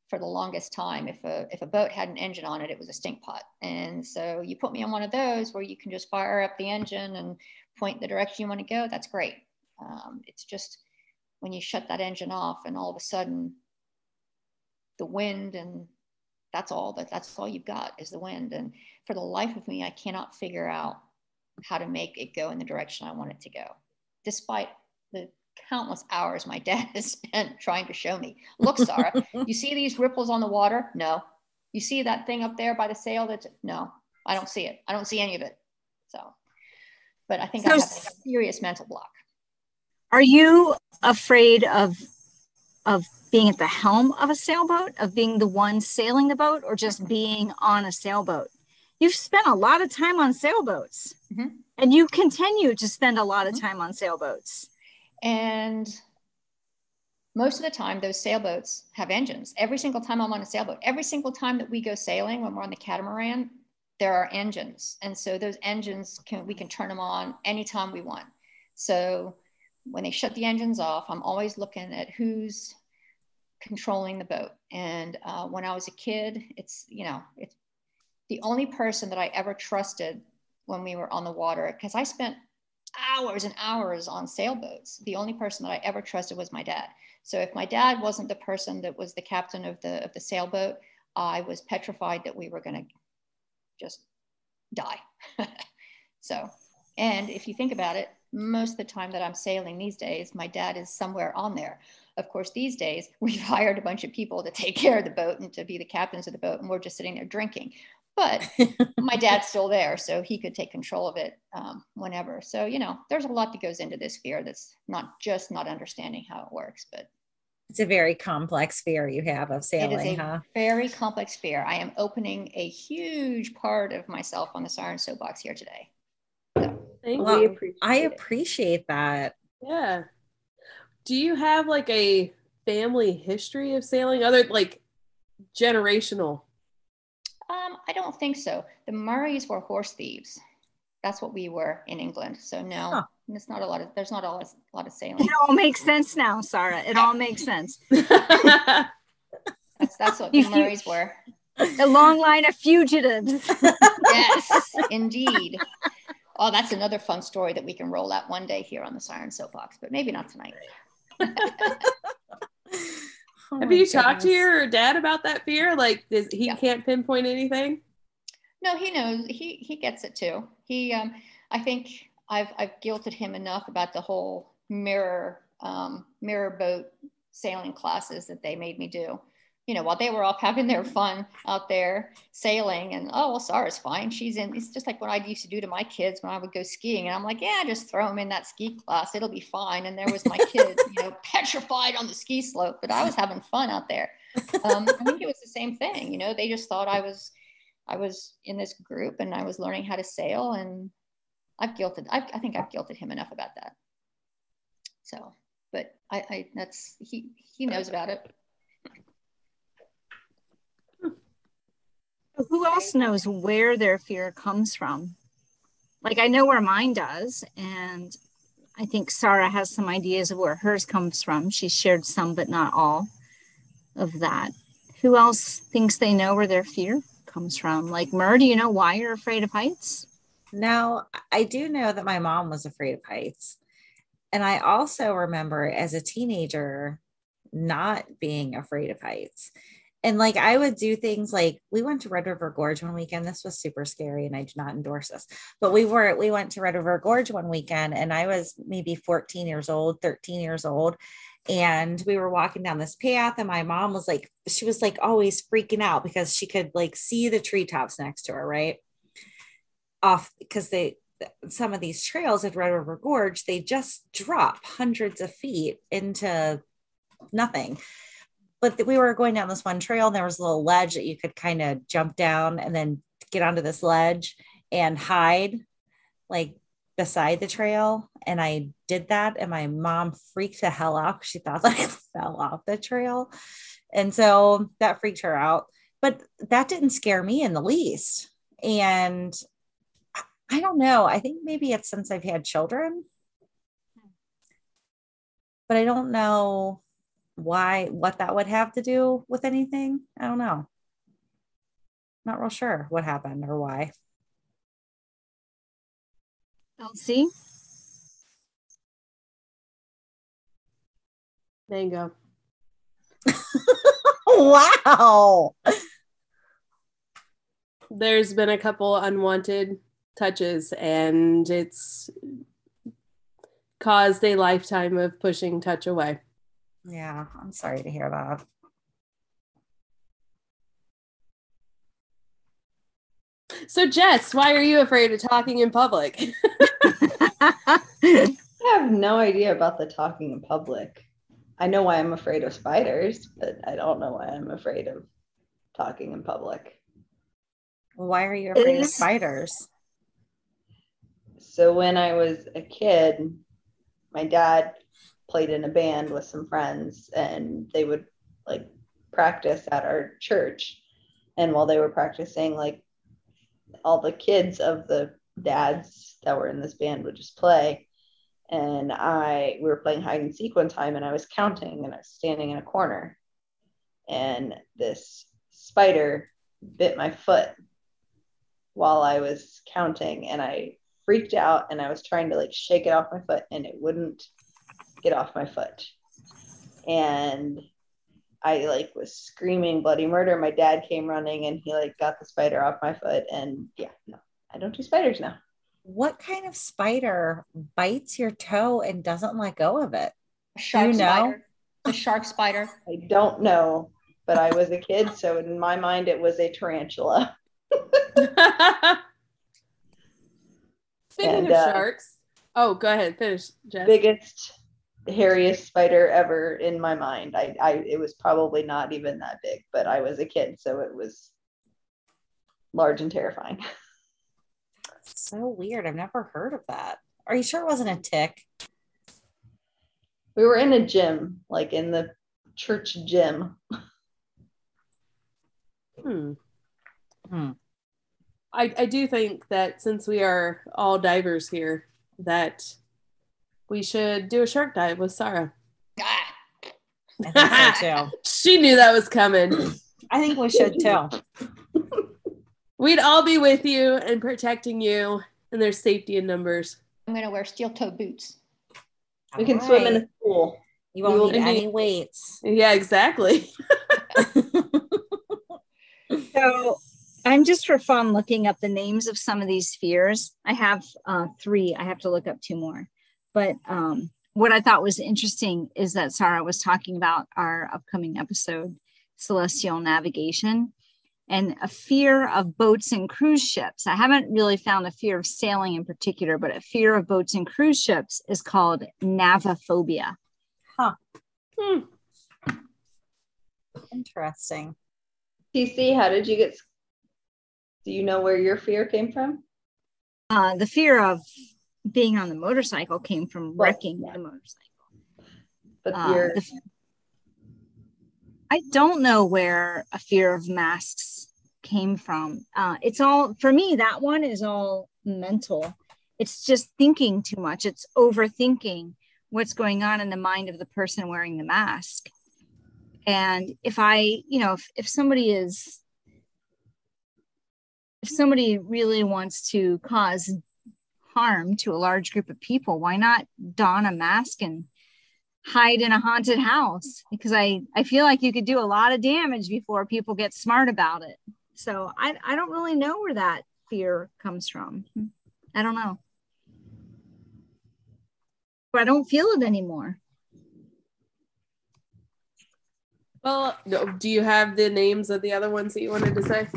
for the longest time if a if a boat had an engine on it, it was a stink pot. And so you put me on one of those where you can just fire up the engine and point the direction you want to go, that's great. Um, it's just when you shut that engine off and all of a sudden the wind and that's all that that's all you've got is the wind. And for the life of me i cannot figure out how to make it go in the direction i want it to go despite the countless hours my <laughs> dad has spent trying to show me. Look sarah <laughs> you see these ripples on the water? No. You see that thing up there by the sail that's no i don't see it. I don't see any of it. So but i think so, i have a serious mental block are you afraid of of being at the helm of a sailboat, of being the one sailing the boat, or just being on a sailboat. You've spent a lot of time on sailboats mm-hmm. and you continue to spend a lot of mm-hmm. time on sailboats. And most of the time, those sailboats have engines. Every single time I'm on a sailboat, every single time that we go sailing when we're on the catamaran, there are engines. And so those engines can we can turn them on anytime we want. So when they shut the engines off, I'm always looking at who's controlling the boat. And uh, when I was a kid, it's, you know, it's the only person that I ever trusted when we were on the water, because I spent hours and hours on sailboats. The only person that I ever trusted was my dad. So if my dad wasn't the person that was the captain of the, of the sailboat, I was petrified that we were going to just die. <laughs> so, and if you think about it, most of the time that I'm sailing these days, my dad is somewhere on there. Of course, these days <laughs> we've hired a bunch of people to take care of the boat and to be the captains of the boat, and we're just sitting there drinking. But <laughs> my dad's still there, so he could take control of it um, whenever. So you know, there's a lot that goes into this fear. That's not just not understanding how it works, but it's a very complex fear you have of sailing, it is a huh? Very complex fear. I am opening a huge part of myself on the Siren Soapbox here today. So. Well, appreciate I appreciate that. Yeah do you have like a family history of sailing other like generational um i don't think so the murrays were horse thieves that's what we were in england so no huh. it's not a lot of there's not a lot of, a lot of sailing it all makes sense now sarah it all makes sense <laughs> that's that's what the murrays were a long line of fugitives <laughs> yes <laughs> indeed oh that's another fun story that we can roll out one day here on the siren soapbox but maybe not tonight Oh Have you goodness. talked to your dad about that fear? Like, does, he yeah. can't pinpoint anything? No, he knows. He he gets it too. He, um, I think I've I've guilted him enough about the whole mirror um, mirror boat sailing classes that they made me do you know, while they were off having their fun out there sailing, and oh, well, Sarah's fine. She's in. It's just like what I used to do to my kids when I would go skiing, and I'm like, yeah, just throw them in that ski class. It'll be fine. And there was my kid, you know, <laughs> petrified on the ski slope, but I was having fun out there. Um, I think it was the same thing. You know, they just thought I was, I was in this group and I was learning how to sail, and I've guilted. I've, I think I've guilted him enough about that. So, but I, I that's he he knows about it. Who else knows where their fear comes from? Like I know where mine does, and I think Sarah has some ideas of where hers comes from. She shared some, but not all of that. Who else thinks they know where their fear comes from? Like Mer, do you know why you're afraid of heights? No, I do know that my mom was afraid of heights. And I also remember as a teenager not being afraid of heights and like I would do things like we went to Red River Gorge one weekend. This was super scary and I do not endorse this. But we were we went to Red River Gorge one weekend and I was maybe 14 years old, 13 years old. And we were walking down this path and my mom was like she was like always freaking out because she could like see the treetops next to her, right? Off because they some of these trails at Red River Gorge, they just drop hundreds of feet into nothing but we were going down this one trail and there was a little ledge that you could kind of jump down and then get onto this ledge and hide like beside the trail and i did that and my mom freaked the hell out she thought <laughs> like I fell off the trail. And so that freaked her out. But that didn't scare me in the least. And i don't know i think maybe it's since i've had children. But i don't know why what that would have to do with anything. I don't know. Not real sure what happened or why elsie Mango. <laughs> wow. There's been a couple unwanted touches, and it's caused a lifetime of pushing touch away. Yeah, I'm sorry to hear that. So, Jess, why are you afraid of talking in public? <laughs> I have no idea about the talking in public. I know why I'm afraid of spiders, but I don't know why I'm afraid of talking in public. Why are you afraid of spiders? So when I was a kid, my dad played in a band with some friends and they would like practice at our church. And while they were practicing, like all the kids of the dads that were in this band would just play. And I we were playing hide and seek one time and I was counting and I was standing in a corner. And this spider bit my foot while I was counting and I freaked out and I was trying to like shake it off my foot and it wouldn't get off my foot. And I like was screaming bloody murder. My dad came running and he like got the spider off my foot and yeah, no, I don't do spiders now. What kind of spider bites your toe and doesn't let go of it? A shark you know? spider. The shark spider. <laughs> I don't know, but I was a kid, so in my mind it was a tarantula. <laughs> Speaking And, of uh, sharks, oh, go ahead, finish, Jess. Biggest, hairiest spider ever in my mind. I, I it was probably not even that big, but I was a kid, so it was large and terrifying. <laughs> So weird. I've never heard of that. Are you sure it wasn't a tick? We were in a gym, like in the church gym. Hmm. Hmm. I, I do think that since we are all divers here, that we should do a shark dive with Sarah. Ah, I think so too. <laughs> She knew that was coming. <clears throat> I think we should too. We'd all be with you and protecting you, and there's safety in numbers. I'm gonna wear steel toe boots. We can All swim in right. a pool. You won't will need need- any weights. Yeah, exactly. <laughs> So I'm just for fun looking up the names of some of these fears. I have uh, three. I have to look up two more. But um, what I thought was interesting is that Sarah was talking about our upcoming episode, Celestial Navigation, and a fear of boats and cruise ships. I haven't really found a fear of sailing in particular, but a fear of boats and cruise ships is called navophobia. Hmm. Interesting. TC, how did you get? Do you know where your fear came from? Uh, the fear of being on the motorcycle came from Well, wrecking yeah. the motorcycle. But your the I don't know where a fear of masks came from. Uh, it's all for me. That one is all mental. It's just thinking too much. It's overthinking what's going on in the mind of the person wearing the mask. And if I, you know, if, if somebody is, if somebody really wants to cause harm to a large group of people, why not don a mask and hide in a haunted house because I, I feel like you could do a lot of damage before people get smart about it. So I, I don't really know where that fear comes from. I don't know. But I don't feel it anymore. Well, do you have the names of the other ones that you wanted to say?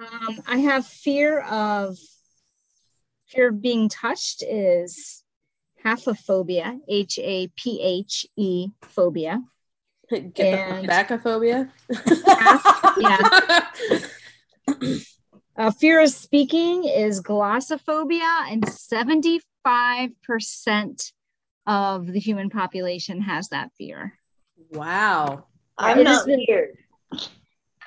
Um, I have fear of fear of being touched is haphephobia, H A P H E phobia. Get And- the backophobia. Half- yeah. <laughs> Uh, fear of speaking is glossophobia, and 75% of the human population has that fear. wow. I'm it not the- weird.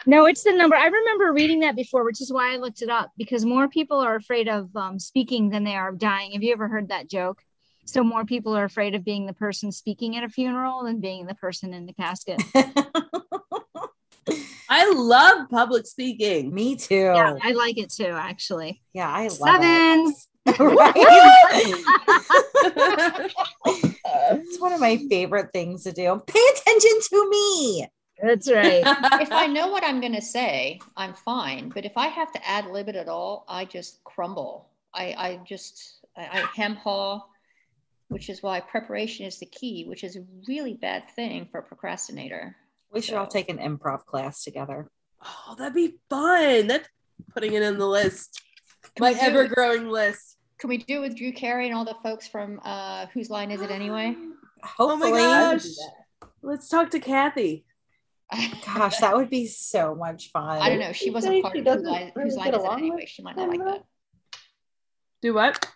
No, it's the number. I remember reading that before, which is why I looked it up because more people are afraid of um, speaking than they are of dying. Have you ever heard that joke? So more people are afraid of being the person speaking at a funeral than being the person in the casket. <laughs> I love public speaking. Me too. Yeah, I like it too, actually. Yeah, I love it. Sevens. <laughs> <laughs> it's one of my favorite things to do. Pay attention to me. That's right. <laughs> if I know what I'm going to say, I'm fine. But if I have to ad lib it at all, I just crumble. I, I just, I, I hem haw, which is why preparation is the key, which is a really bad thing for a procrastinator. We should all take an improv class together. oh, that'd be fun. That's putting it in the list. Can My ever growing list. Can we do it with Drew Carey and all the folks from uh, Whose Line Is It Anyway? <gasps> Oh my gosh. Let's talk to Kathy. Gosh, that would be so much fun. I don't know. She She wasn't part she of Whose doesn't Line, really whose line Is It Anyway. She might not like that. Do what?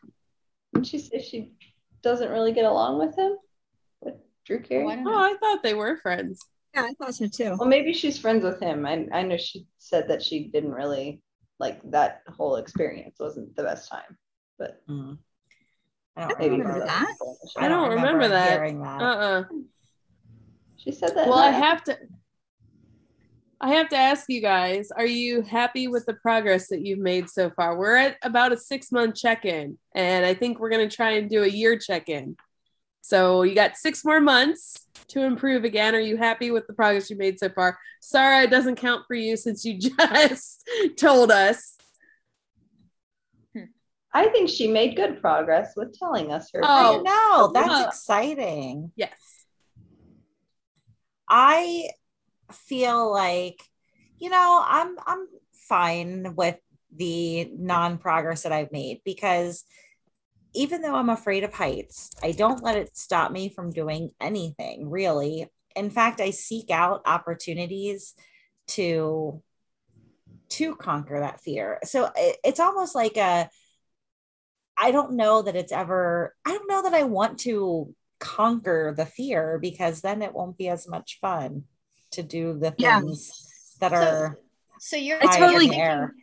Didn't she say she doesn't really get along with him? With Drew Carey? Oh, I Oh. I thought they were friends. Yeah, I thought so too. Well, maybe she's friends with him. I, I know she said that she didn't really like that whole experience wasn't the best time. But Mm. I don't maybe remember for that. other people. I don't remember that. that. Uh-uh. She said that. in Well, I have to I have to ask you guys, are you happy with the progress that you've made so far? We're at about a 6-month check-in, and I think we're going to try and do a year check-in. So, you got 6 more months to improve again. Are you happy with the progress you made so far? Sarah, it doesn't count for you since you <laughs> just told us. Hmm. I think she made good progress with telling us her. Oh, I Oh, know. That's yeah. exciting. Yes. I feel like, you know, I'm I'm fine with the non-progress that I've made because even though I'm afraid of heights, I don't let it stop me from doing anything really. In fact, I seek out opportunities to to conquer that fear. So it- it's almost like a I don't know that it's ever I don't know that I want to conquer the fear because then it won't be as much fun to do the Yeah. things that So- are So you're I totally- in the air.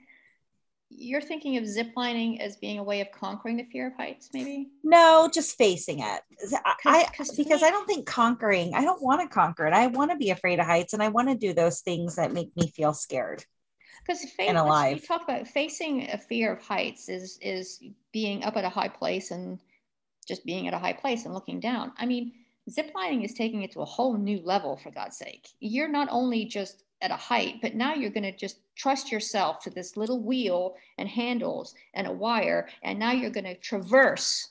you're thinking of ziplining as being a way of conquering the fear of heights, maybe? No, just facing it. I, I 'cause to because me- I don't think conquering. I don't want to conquer it. I want to be afraid of heights, and I want to do those things that make me feel scared. Because And you alive. talk about facing a fear of heights is is being up at a high place and just being at a high place and looking down. I mean, ziplining is taking it to a whole new level. For God's sake, you're not only just at a height, but now you're going to just trust yourself to this little wheel and handles and a wire, and now you're going to traverse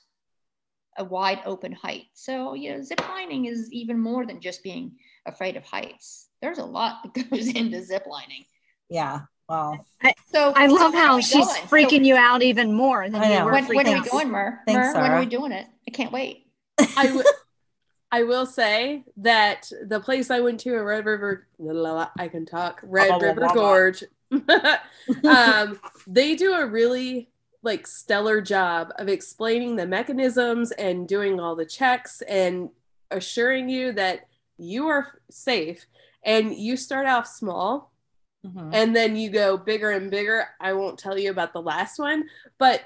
a wide open height. So you know, ziplining is even more than just being afraid of heights. There's a lot that <laughs> goes into ziplining. Yeah. Well, So I love how she's going? So freaking you out even more than I you were when, when are we going, Mer? Thanks, Mer, when are we doing it? I can't wait. I will. <laughs> I will say that the place I went to, a Red River, I can talk, Red River. Gorge. <laughs> <laughs> um, they do a really like stellar job of explaining the mechanisms and doing all the checks and assuring you that you are safe. And you start off small mhm. and then you go bigger and bigger. I won't tell you about the last one, but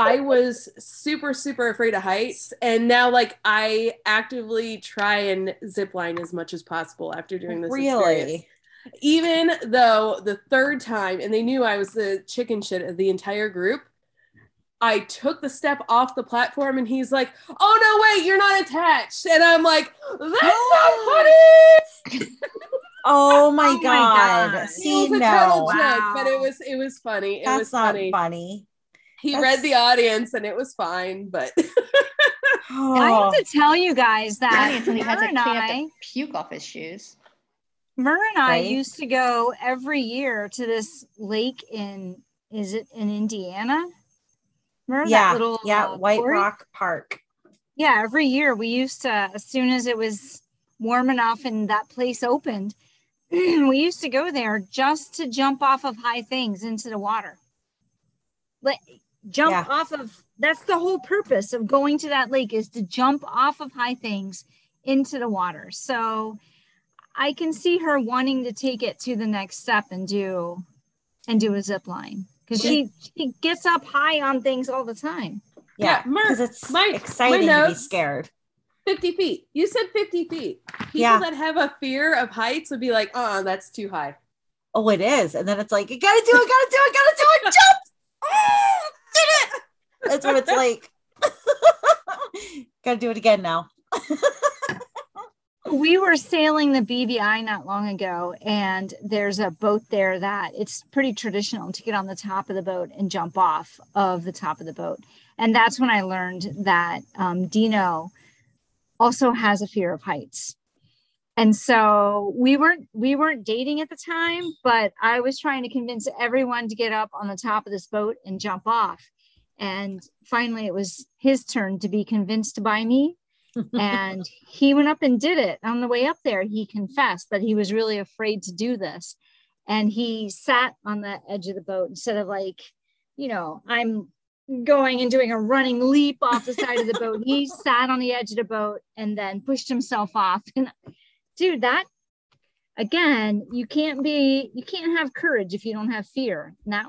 I was super, super afraid of heights. And now, like, I actively try and zip line as much as possible after doing this. experience. really. Even though the third time, and they knew I was the chicken shit of the entire group, I took the step off the platform and he's like, Oh, no, wait, you're not attached. And I'm like, That's not <gasps> funny. Oh my <laughs> Oh my god. God. it See, was a total no, joke, Wow. but it was it was funny. It that's was not funny. funny. He That's- read the audience and it was fine, but Oh, <laughs> I have to tell you guys that Funny he had to and clean up I, the puke off his shoes. Mer and I Right? used to go every year to this lake in, is it in Indiana? Remember yeah, that little yeah, uh, White quarry? Rock Park. Yeah, every year we used to, as soon as it was warm enough and that place opened, <clears throat> we used to go there just to jump off of high things into the water. Like jump Yeah. off of that's the whole purpose of going to that lake is to jump off of high things into the water. So I can see her wanting to take it to the next step and do and do a zip line because she she gets up high on things all the time. Yeah, Yeah, because it's my- my exciting to be scared. 50 feet. You said 50 feet. People Yeah. that have a fear of heights would be like, oh, that's too high. Oh, it is. And then it's like, you gotta do it, gotta do it, gotta do it, jump! <laughs> That's what it's like. <laughs> Gotta do it again now. <laughs> we were sailing the BVI not long ago, and there's a boat there that it's pretty traditional to get on the top of the boat and jump off of the top of the boat. And that's when I learned that um, Dino also has a fear of heights. And so we weren't we weren't dating at the time, but I was trying to convince everyone to get up on the top of this boat and jump off. And finally, it was his turn to be convinced by me <laughs> and he went up and did it. On the way up there, he confessed that he was really afraid to do this. And he sat on the edge of the boat instead of like, you know, I'm going and doing a running leap off the side of the boat. He <laughs> sat on the edge of the boat and then pushed himself off. And dude, that again, you can't be, you can't have courage if you don't have fear. And that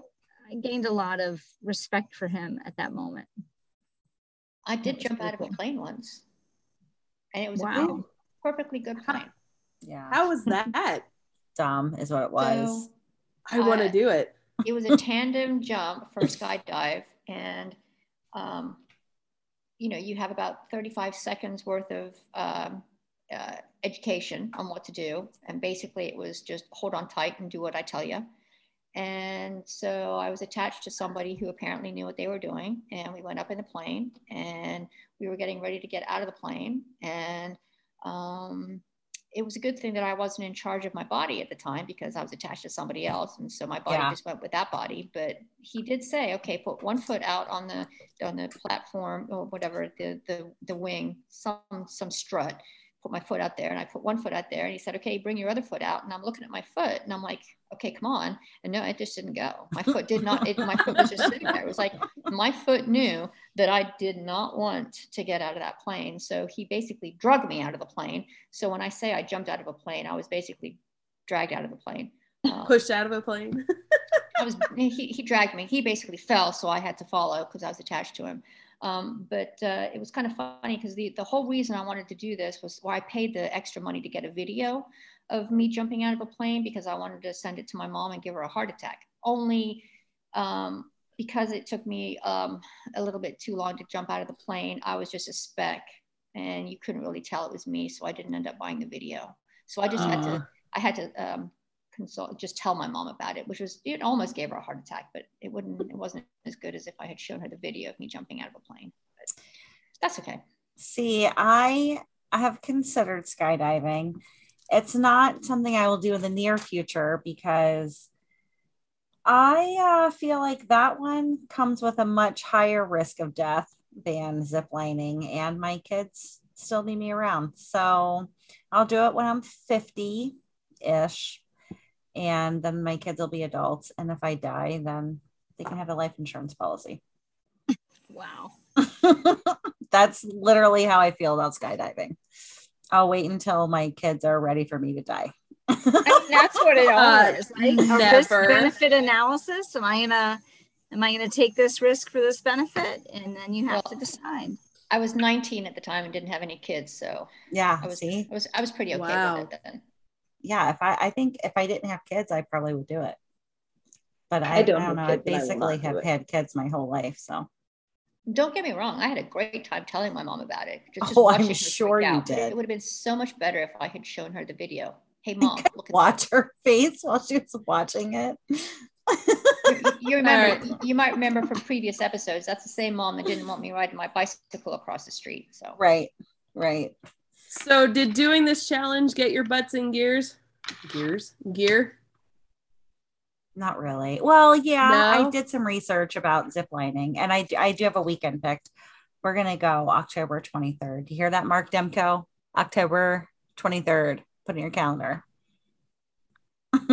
I gained a lot of respect for him at that moment. I did jump out of a plane once and it was wow. a good, perfectly good plane. Yeah. How was <laughs> that? Dumb is what it was. So, I uh, want to do it. <laughs> it was a tandem jump for a skydive, and um, you know you have about 35 seconds worth of um, uh, education on what to do, and basically it was just hold on tight and do what I tell you. And so I was attached to somebody who apparently knew what they were doing. And we went up in the plane and we were getting ready to get out of the plane. And um, it was a good thing that I wasn't in charge of my body at the time because I was attached to somebody else. And so my body yeah. just went with that body. But he did say, okay, put one foot out on the on the platform or whatever, the the the wing, some some strut put my foot out there and I put one foot out there and he said, okay, bring your other foot out. And I'm looking at my foot and I'm like, okay, come on. And no, it just didn't go. My foot did not, it, my foot was just sitting there. It was like, my foot knew that I did not want to get out of that plane. So he basically drugged me out of the plane. So when I say I jumped out of a plane, I was basically dragged out of the plane. Um, Pushed out of a plane. I was, he, he dragged me. He basically fell. So I had to follow because I was attached to him. Um, but uh, it was kind of funny because the, the whole reason I wanted to do this was why I paid the extra money to get a video of me jumping out of a plane because I wanted to send it to my mom and give her a heart attack. Only um, because it took me um, a little bit too long to jump out of the plane, I was just a speck and you couldn't really tell it was me. So I didn't end up buying the video. So I just uh. had to, uh-huh. I had to um, consult, just tell my mom about it, which was it almost gave her a heart attack, but it wouldn't, it wasn't as good as if I had shown her the video of me jumping out of a plane. But that's okay. See, I have considered skydiving. It's not something I will do in the near future because I uh, feel like that one comes with a much higher risk of death than ziplining, and my kids still need me around. So I'll do it when I'm 50 ish and then my kids will be adults. And if I die, then they can have a life insurance policy. <laughs> Wow. <laughs> That's literally how I feel about skydiving. I'll wait until my kids are ready for me to die. I mean, that's what it <laughs> all uh, is. Like risk benefit analysis. Am I gonna am I gonna take this risk for this benefit? And then you have well, to decide. I was 19 at the time and didn't have any kids, so yeah, I was see? I was I was pretty okay wow. with it then yeah, if I, I think if I didn't have kids, I probably would do it. But I, I don't, I don't know. I basically I have had kids my whole life. So don't get me wrong. I had a great time telling my mom about it. Just, just oh, I'm sure you out. did. It would have been so much better if I had shown her the video. Hey, <laughs> mom, look at watch that. her face while she was watching it. you, you <laughs> remember? Right. You might remember from previous episodes. That's the same mom that didn't want me riding my bicycle across the street. So right, right. So, did doing this challenge get your butts in gears? Gears? Gear? Not really. Well, yeah, no? I did some research about ziplining and I, I do have a weekend picked. We're going to go October 23rd. You hear that, Mark Demko? October 23rd. Put in your calendar. <laughs> I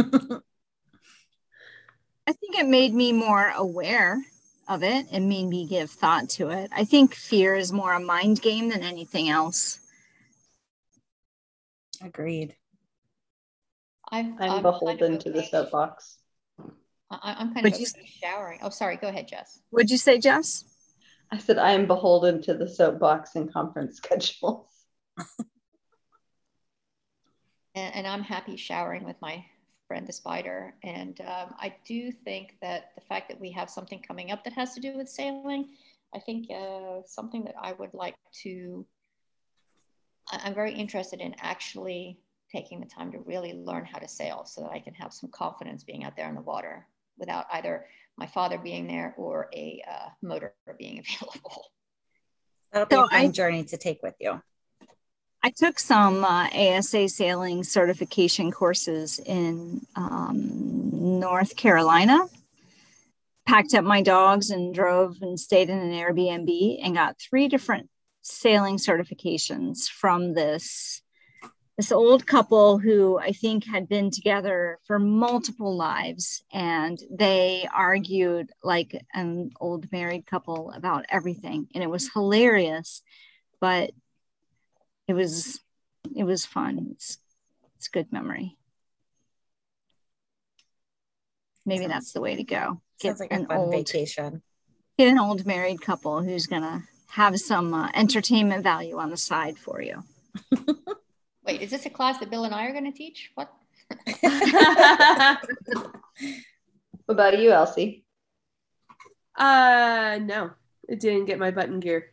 think it made me more aware of it and made me give thought to it. I think fear is more a mind game than anything else. Agreed. I'm, I'm, I'm beholden kind of okay. to the soapbox. I, am kind Would of you, showering. Oh, sorry. Go ahead, Jess. Would you say, Jess? I said I am beholden to the soapbox and conference <laughs> schedules. and, and, I'm happy showering with my friend the spider. And um, I do think that the fact that we have something coming up that has to do with sailing I think uh, something that I would like to, I'm very interested in actually taking the time to really learn how to sail so that I can have some confidence being out there in the water without either my father being there or a uh, motor <laughs> being available. That'll be so a fun I, journey to take with you. I took some uh, ASA sailing certification courses in um, North Carolina. Packed up my dogs and drove and stayed in an Airbnb and got three different sailing certifications from this this old couple who I think had been together for multiple lives, and they argued like an old married couple about everything, and it was hilarious, but it was it was fun. It's it's good memory. Maybe sounds, that's the way to go. Get like an old vacation. Get an old married couple who's gonna have some uh, entertainment value on the side for you. <laughs> Wait, is this a class that Bill and I are going to teach? What? <laughs> what about you, Elsie? Uh, no, it didn't get my button gear.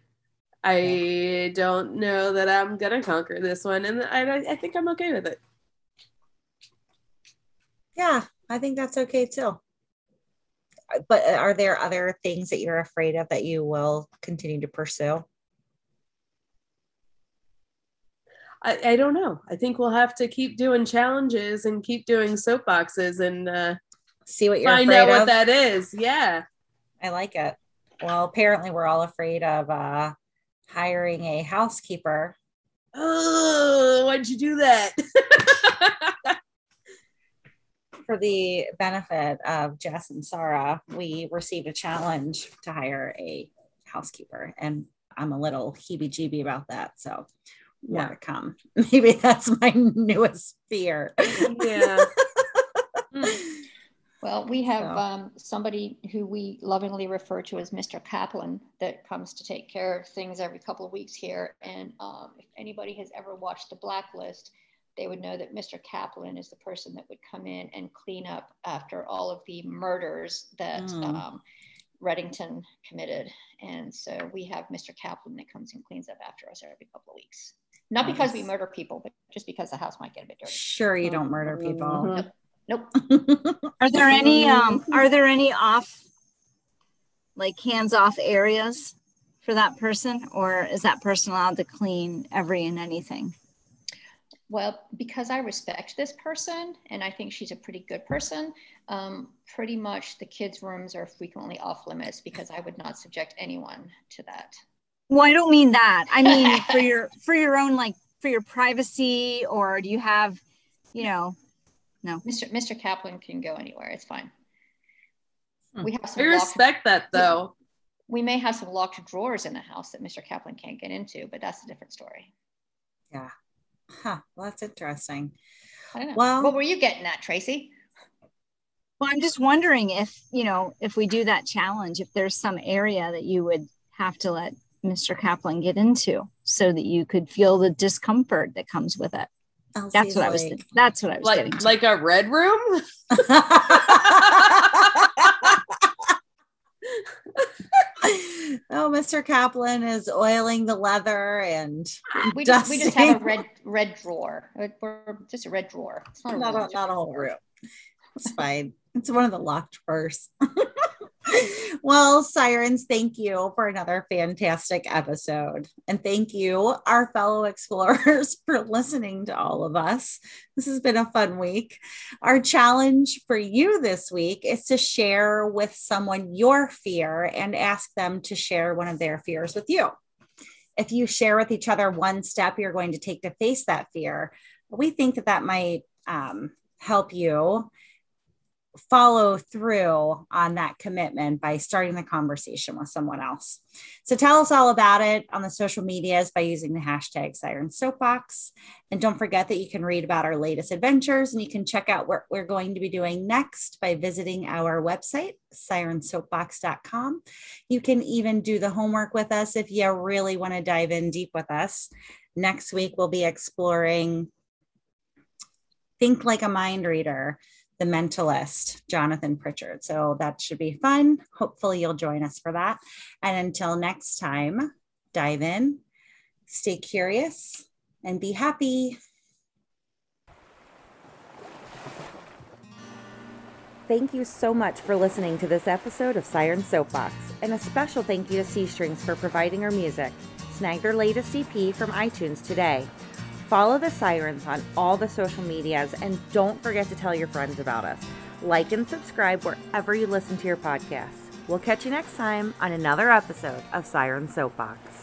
I don't know that I'm gonna conquer this one, and I, I think I'm okay with it. Yeah, I think that's okay too. But are there other things that you're afraid of that you will continue to pursue? I, I don't know. I think we'll have to keep doing challenges and keep doing soapboxes and uh, see what you're find out of. what that is. Yeah, I like it. Well, apparently we're all afraid of uh, hiring a housekeeper. Oh, why'd you do that? <laughs> For the benefit of Jess and Sarah, we received a challenge to hire a housekeeper, and I'm a little heebie jeebie about that. So more yeah. to come. <laughs> Maybe that's my newest fear. Yeah. <laughs> well, we have so. um, somebody who we lovingly refer to as Mr. Kaplan that comes to take care of things every couple of weeks here. And um, if anybody has ever watched The Blacklist, they would know that Mr. Kaplan is the person that would come in and clean up after all of the murders that mm. um, Reddington committed. And so we have Mr. Kaplan that comes and cleans up after us every couple of weeks. Not because we murder people, but just because the house might get a bit dirty. Sure, you don't murder people. Mm-hmm. Nope. nope. <laughs> are there any um are there any off like hands off areas for that person or is that person allowed to clean every and anything? Well, because I respect this person and I think she's a pretty good person, um, pretty much the kids' rooms are frequently off limits because I would not subject anyone to that. Well, I don't mean that. I mean <laughs> for your for your own like for your privacy, or do you have, you know, no. Mr. Mr. Kaplan can go anywhere. It's fine. Hmm. We have some. I respect locked, that though. We, we may have some locked drawers in the house that Mr. Kaplan can't get into, but that's a different story. Yeah. Huh. Well, that's interesting. I don't know. Well, what were you getting at, Tracy? Well, I'm just wondering if, you know, if we do that challenge, if there's some area that you would have to let Mr. Kaplan get into so that you could feel the discomfort that comes with it. I'll that's what I was thinking. That's what I was like, getting. To. Like a red room? <laughs> <laughs> oh, Mr. Kaplan is oiling the leather and uh, we just, we just have a red red drawer. We're just a red drawer. It's not a, not a, not a whole room. It's fine. It's one of the locked drawers <laughs> <laughs> well, Sirens, thank you for another fantastic episode. And thank you, our fellow explorers, <laughs> for listening to all of us. This has been a fun week. Our challenge for you this week is to share with someone your fear and ask them to share one of their fears with you. If you share with each other one step you're going to take to face that fear, we think that that might um, help you follow through on that commitment by starting the conversation with someone else. So tell us all about it on the social medias by using the hashtag Siren Soapbox. And don't forget that you can read about our latest adventures and you can check out what we're going to be doing next by visiting our website, sirensoapbox.com. You can even do the homework with us if you really want to dive in deep with us. Next week, we'll be exploring Think Like a Mind Reader the mentalist, Jonathan Pritchard. So that should be fun. Hopefully, you'll join us for that. And until next time, dive in, stay curious, and be happy. Thank you so much for listening to this episode of Siren Soapbox, and a special thank you to C Strings for providing our music. Snag their latest EP from iTunes today. Follow the Sirens on all the social medias, and don't forget to tell your friends about us. Like and subscribe wherever you listen to your podcasts. We'll catch you next time on another episode of Siren Soapbox.